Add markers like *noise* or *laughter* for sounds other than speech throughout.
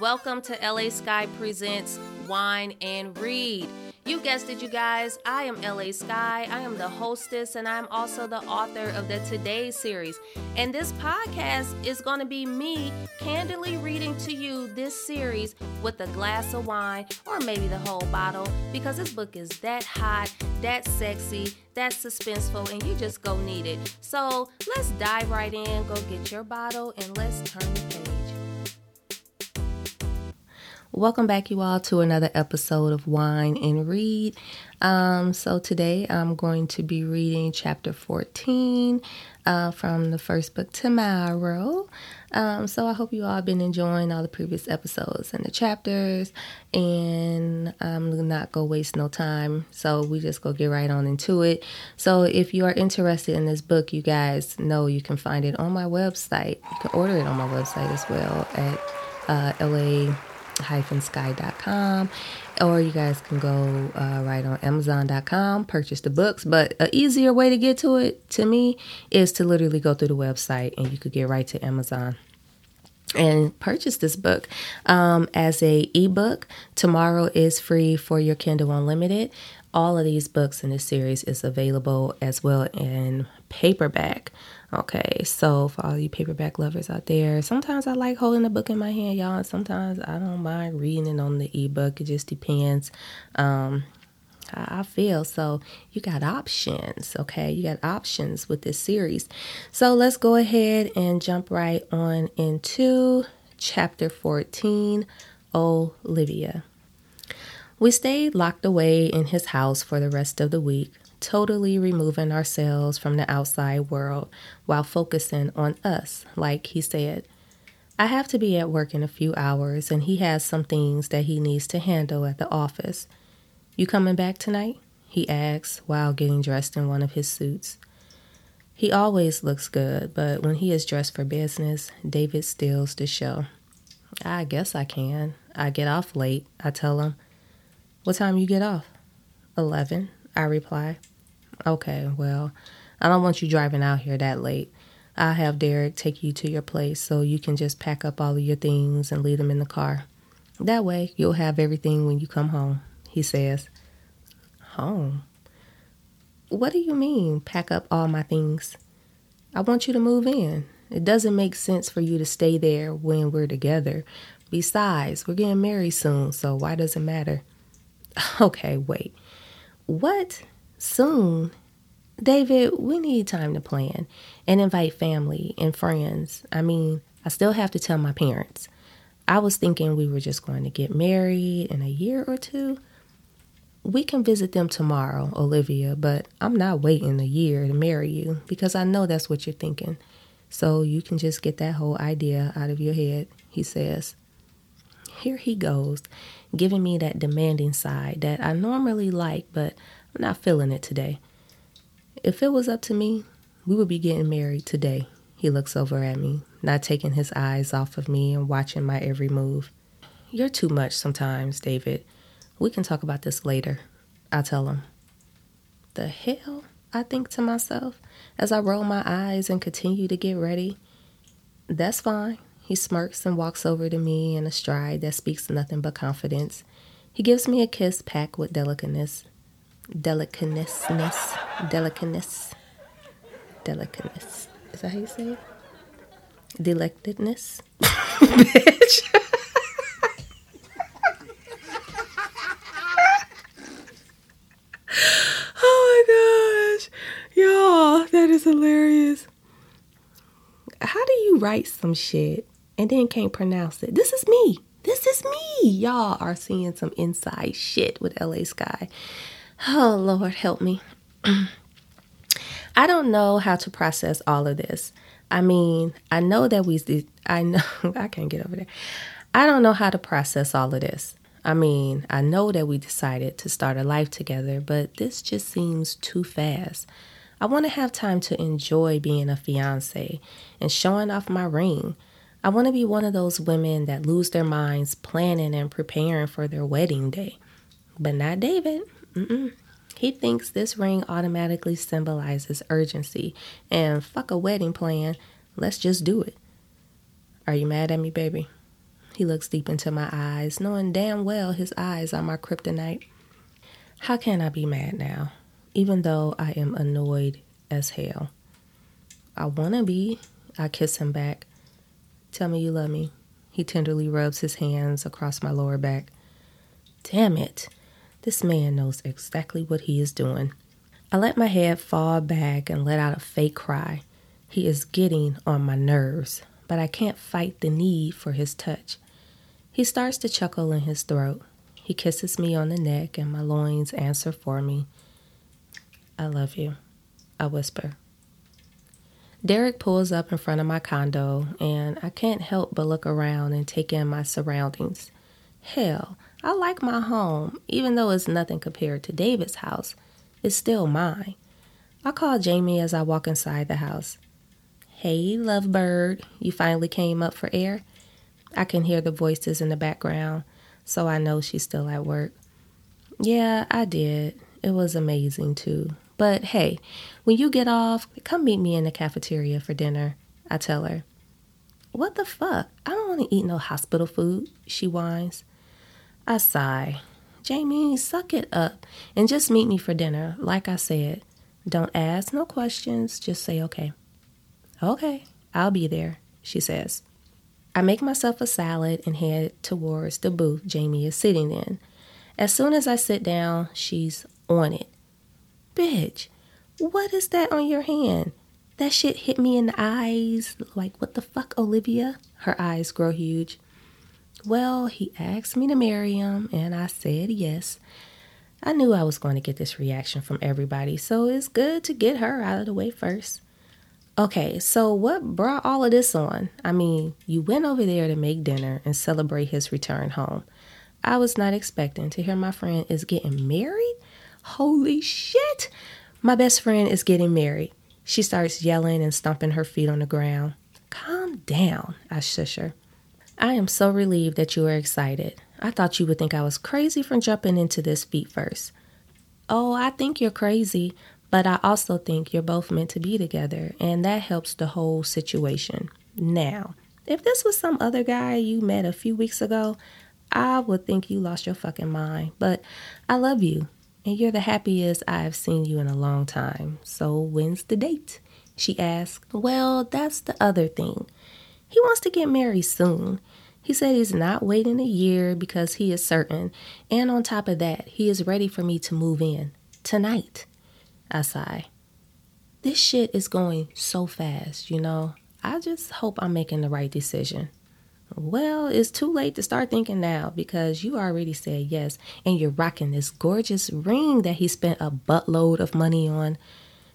Welcome to LA Sky Presents Wine and Read. You guessed it, you guys. I am LA Sky. I am the hostess and I'm also the author of the Today series. And this podcast is going to be me candidly reading to you this series with a glass of wine or maybe the whole bottle because this book is that hot, that sexy, that suspenseful, and you just go need it. So let's dive right in, go get your bottle, and let's turn the page. Welcome back, you all, to another episode of Wine and Read. Um, so, today I'm going to be reading chapter 14 uh, from the first book, Tomorrow. Um, so, I hope you all have been enjoying all the previous episodes and the chapters, and I'm not going to waste no time. So, we just go get right on into it. So, if you are interested in this book, you guys know you can find it on my website. You can order it on my website as well at uh, LA sky.com or you guys can go uh, right on amazon.com purchase the books. But an easier way to get to it to me is to literally go through the website and you could get right to amazon and purchase this book um, as a ebook. Tomorrow is free for your kindle unlimited. All of these books in this series is available as well in paperback Okay, so for all you paperback lovers out there, sometimes I like holding a book in my hand, y'all. And sometimes I don't mind reading it on the ebook. It just depends um, how I feel. So you got options, okay? You got options with this series. So let's go ahead and jump right on into chapter 14 Olivia. We stayed locked away in his house for the rest of the week totally removing ourselves from the outside world while focusing on us, like he said. I have to be at work in a few hours, and he has some things that he needs to handle at the office. You coming back tonight? He asks while getting dressed in one of his suits. He always looks good, but when he is dressed for business, David steals the show. I guess I can. I get off late, I tell him. What time you get off? Eleven, I reply. Okay, well, I don't want you driving out here that late. I'll have Derek take you to your place so you can just pack up all of your things and leave them in the car. That way, you'll have everything when you come home, he says. Home? What do you mean, pack up all my things? I want you to move in. It doesn't make sense for you to stay there when we're together. Besides, we're getting married soon, so why does it matter? *laughs* Okay, wait. What? Soon, David, we need time to plan and invite family and friends. I mean, I still have to tell my parents. I was thinking we were just going to get married in a year or two. We can visit them tomorrow, Olivia, but I'm not waiting a year to marry you because I know that's what you're thinking. So you can just get that whole idea out of your head, he says. Here he goes, giving me that demanding side that I normally like, but I'm not feeling it today. If it was up to me, we would be getting married today. He looks over at me, not taking his eyes off of me and watching my every move. You're too much sometimes, David. We can talk about this later. I tell him. The hell? I think to myself as I roll my eyes and continue to get ready. That's fine. He smirks and walks over to me in a stride that speaks nothing but confidence. He gives me a kiss packed with delicateness delicateness, delicateness, delicateness. Is that how you say it? Delectedness. *laughs* Bitch. *laughs* oh my gosh. Y'all, that is hilarious. How do you write some shit and then can't pronounce it? This is me. This is me. Y'all are seeing some inside shit with LA Sky. Oh, Lord, help me. *clears throat* I don't know how to process all of this. I mean, I know that we, I know, *laughs* I can't get over there. I don't know how to process all of this. I mean, I know that we decided to start a life together, but this just seems too fast. I want to have time to enjoy being a fiance and showing off my ring. I want to be one of those women that lose their minds planning and preparing for their wedding day. But not David. Mm-mm. He thinks this ring automatically symbolizes urgency and fuck a wedding plan. Let's just do it. Are you mad at me, baby? He looks deep into my eyes, knowing damn well his eyes are my kryptonite. How can I be mad now, even though I am annoyed as hell? I want to be. I kiss him back. Tell me you love me. He tenderly rubs his hands across my lower back. Damn it. This man knows exactly what he is doing. I let my head fall back and let out a fake cry. He is getting on my nerves, but I can't fight the need for his touch. He starts to chuckle in his throat. He kisses me on the neck, and my loins answer for me. I love you, I whisper. Derek pulls up in front of my condo, and I can't help but look around and take in my surroundings. Hell, I like my home, even though it's nothing compared to David's house. It's still mine. I call Jamie as I walk inside the house. Hey, lovebird, you finally came up for air? I can hear the voices in the background, so I know she's still at work. Yeah, I did. It was amazing too. But hey, when you get off, come meet me in the cafeteria for dinner, I tell her. What the fuck? I don't want to eat no hospital food, she whines. I sigh. Jamie, suck it up and just meet me for dinner, like I said. Don't ask no questions, just say okay. Okay, I'll be there, she says. I make myself a salad and head towards the booth Jamie is sitting in. As soon as I sit down, she's on it. Bitch, what is that on your hand? That shit hit me in the eyes. Like, what the fuck, Olivia? Her eyes grow huge. Well, he asked me to marry him, and I said yes. I knew I was going to get this reaction from everybody, so it's good to get her out of the way first. Okay, so what brought all of this on? I mean, you went over there to make dinner and celebrate his return home. I was not expecting to hear my friend is getting married. Holy shit! My best friend is getting married. She starts yelling and stomping her feet on the ground. Calm down, I shush her. I am so relieved that you are excited. I thought you would think I was crazy for jumping into this feet first. Oh, I think you're crazy, but I also think you're both meant to be together, and that helps the whole situation. Now, if this was some other guy you met a few weeks ago, I would think you lost your fucking mind. But I love you, and you're the happiest I've seen you in a long time. So when's the date? She asked. Well, that's the other thing. He wants to get married soon. He said he's not waiting a year because he is certain. And on top of that, he is ready for me to move in tonight. I sigh. This shit is going so fast, you know. I just hope I'm making the right decision. Well, it's too late to start thinking now because you already said yes and you're rocking this gorgeous ring that he spent a buttload of money on.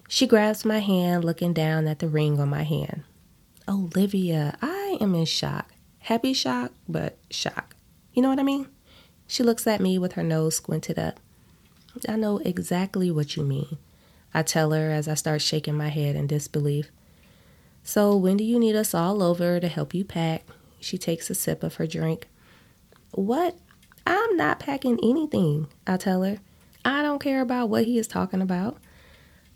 She grabs my hand, looking down at the ring on my hand. Olivia, I am in shock. Happy shock, but shock. You know what I mean? She looks at me with her nose squinted up. I know exactly what you mean. I tell her as I start shaking my head in disbelief. So, when do you need us all over to help you pack? She takes a sip of her drink. What? I'm not packing anything, I tell her. I don't care about what he is talking about.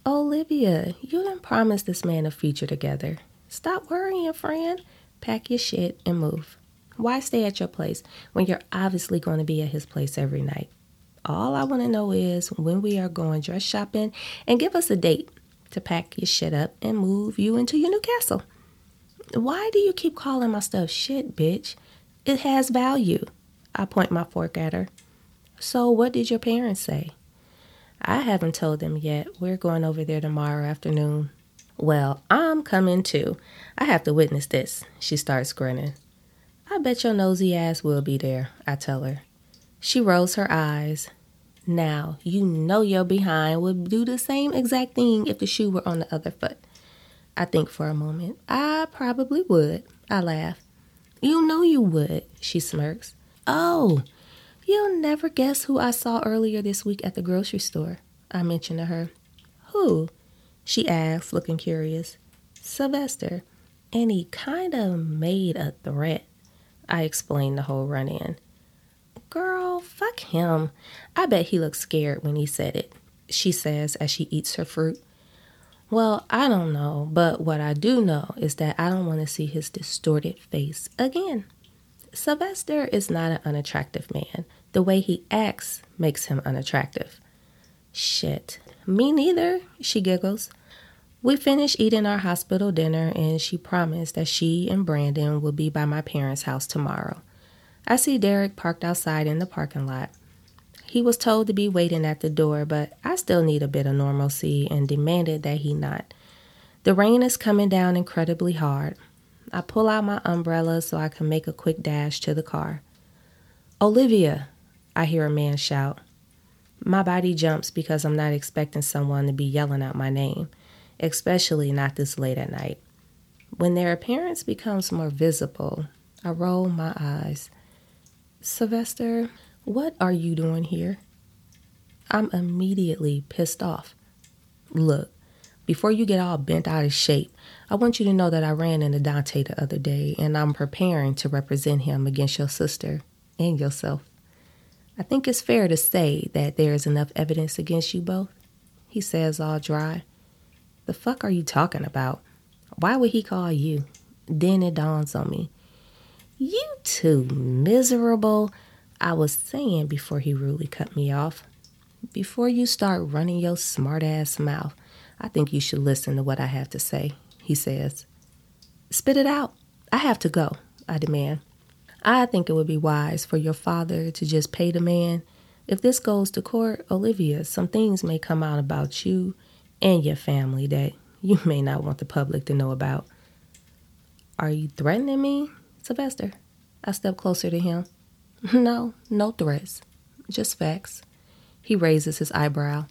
Olivia, you didn't promise this man a future together. Stop worrying, friend. Pack your shit and move. Why stay at your place when you're obviously going to be at his place every night? All I want to know is when we are going dress shopping and give us a date to pack your shit up and move you into your new castle. Why do you keep calling my stuff shit, bitch? It has value. I point my fork at her. So, what did your parents say? I haven't told them yet. We're going over there tomorrow afternoon. Well, I'm coming too. I have to witness this. She starts grinning. I bet your nosy ass will be there, I tell her. She rolls her eyes. Now, you know your behind would do the same exact thing if the shoe were on the other foot. I think for a moment. I probably would. I laugh. You know you would, she smirks. Oh, you'll never guess who I saw earlier this week at the grocery store, I mention to her. Who? She asks, looking curious. Sylvester. And he kind of made a threat. I explained the whole run in. Girl, fuck him. I bet he looked scared when he said it, she says as she eats her fruit. Well, I don't know, but what I do know is that I don't want to see his distorted face again. Sylvester is not an unattractive man. The way he acts makes him unattractive. Shit. Me neither, she giggles. We finished eating our hospital dinner, and she promised that she and Brandon will be by my parents' house tomorrow. I see Derek parked outside in the parking lot. He was told to be waiting at the door, but I still need a bit of normalcy and demanded that he not. The rain is coming down incredibly hard. I pull out my umbrella so I can make a quick dash to the car. Olivia, I hear a man shout. My body jumps because I'm not expecting someone to be yelling out my name, especially not this late at night. When their appearance becomes more visible, I roll my eyes. Sylvester, what are you doing here? I'm immediately pissed off. Look, before you get all bent out of shape, I want you to know that I ran into Dante the other day and I'm preparing to represent him against your sister and yourself. I think it's fair to say that there is enough evidence against you both, he says all dry. The fuck are you talking about? Why would he call you? Then it dawns on me. You too miserable. I was saying before he rudely cut me off. Before you start running your smart ass mouth, I think you should listen to what I have to say, he says. Spit it out. I have to go, I demand. I think it would be wise for your father to just pay the man. If this goes to court, Olivia, some things may come out about you and your family that you may not want the public to know about. Are you threatening me, Sylvester? I step closer to him. *laughs* No, no threats, just facts. He raises his eyebrow.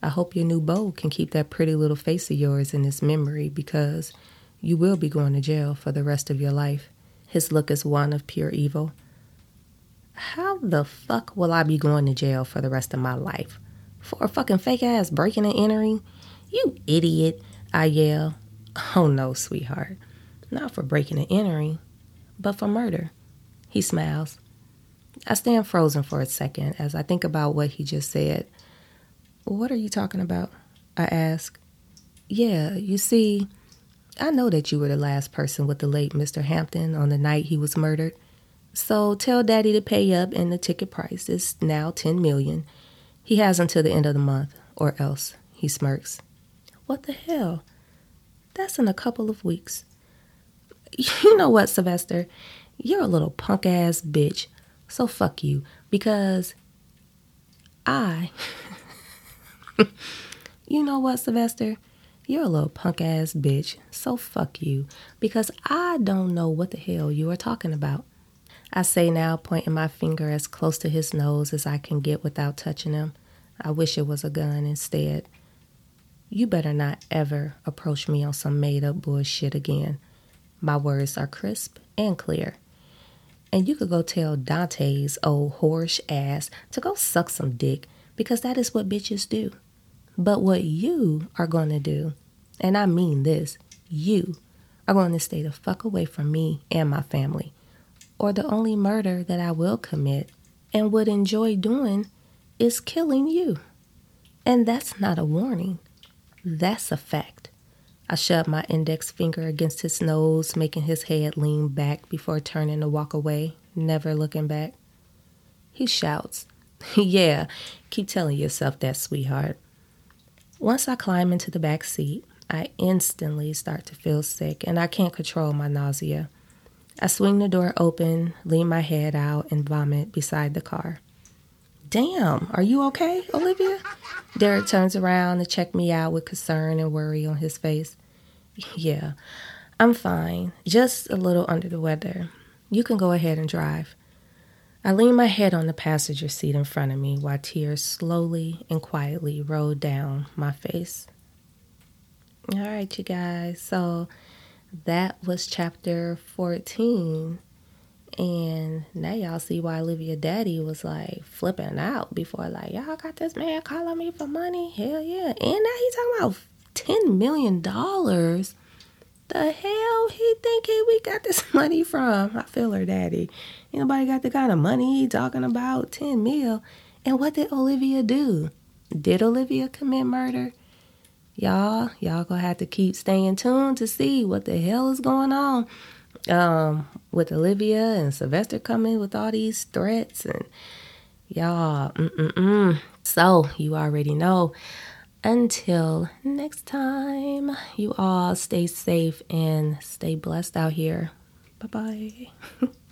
I hope your new beau can keep that pretty little face of yours in his memory because you will be going to jail for the rest of your life. His look is one of pure evil. How the fuck will I be going to jail for the rest of my life? For a fucking fake ass breaking and entering? You idiot, I yell. Oh no, sweetheart. Not for breaking and entering, but for murder. He smiles. I stand frozen for a second as I think about what he just said. What are you talking about? I ask. Yeah, you see, I know that you were the last person with the late Mr. Hampton on the night he was murdered. So tell Daddy to pay up and the ticket price is now 10 million. He has until the end of the month or else, he smirks. What the hell? That's in a couple of weeks. *laughs* You know what, Sylvester? You're a little punk ass bitch. So fuck you because I *laughs* you know what, Sylvester? You're a little punk ass bitch, so fuck you, because I don't know what the hell you are talking about. I say now, pointing my finger as close to his nose as I can get without touching him. I wish it was a gun instead. You better not ever approach me on some made up bullshit again. My words are crisp and clear. And you could go tell Dante's old whorish ass to go suck some dick because that is what bitches do. But what you are going to do, and I mean this, you are going to stay the fuck away from me and my family. Or the only murder that I will commit and would enjoy doing is killing you. And that's not a warning, that's a fact. I shove my index finger against his nose, making his head lean back before turning to walk away, never looking back. He shouts, *laughs* Yeah, keep telling yourself that, sweetheart. Once I climb into the back seat, I instantly start to feel sick and I can't control my nausea. I swing the door open, lean my head out, and vomit beside the car. Damn, are you okay, Olivia? Derek turns around to check me out with concern and worry on his face. Yeah, I'm fine, just a little under the weather. You can go ahead and drive. I leaned my head on the passenger seat in front of me while tears slowly and quietly rolled down my face. All right, you guys. So that was chapter 14. And now y'all see why Olivia Daddy was like flipping out before, like, y'all got this man calling me for money. Hell yeah. And now he's talking about $10 million the hell he think he we got this *laughs* money from? I feel her daddy. Ain't nobody got the kind of money talking about, 10 mil. And what did Olivia do? Did Olivia commit murder? Y'all, y'all gonna have to keep staying tuned to see what the hell is going on um, with Olivia and Sylvester coming with all these threats and y'all. Mm-mm-mm. So you already know. Until next time, you all stay safe and stay blessed out here. Bye bye. *laughs*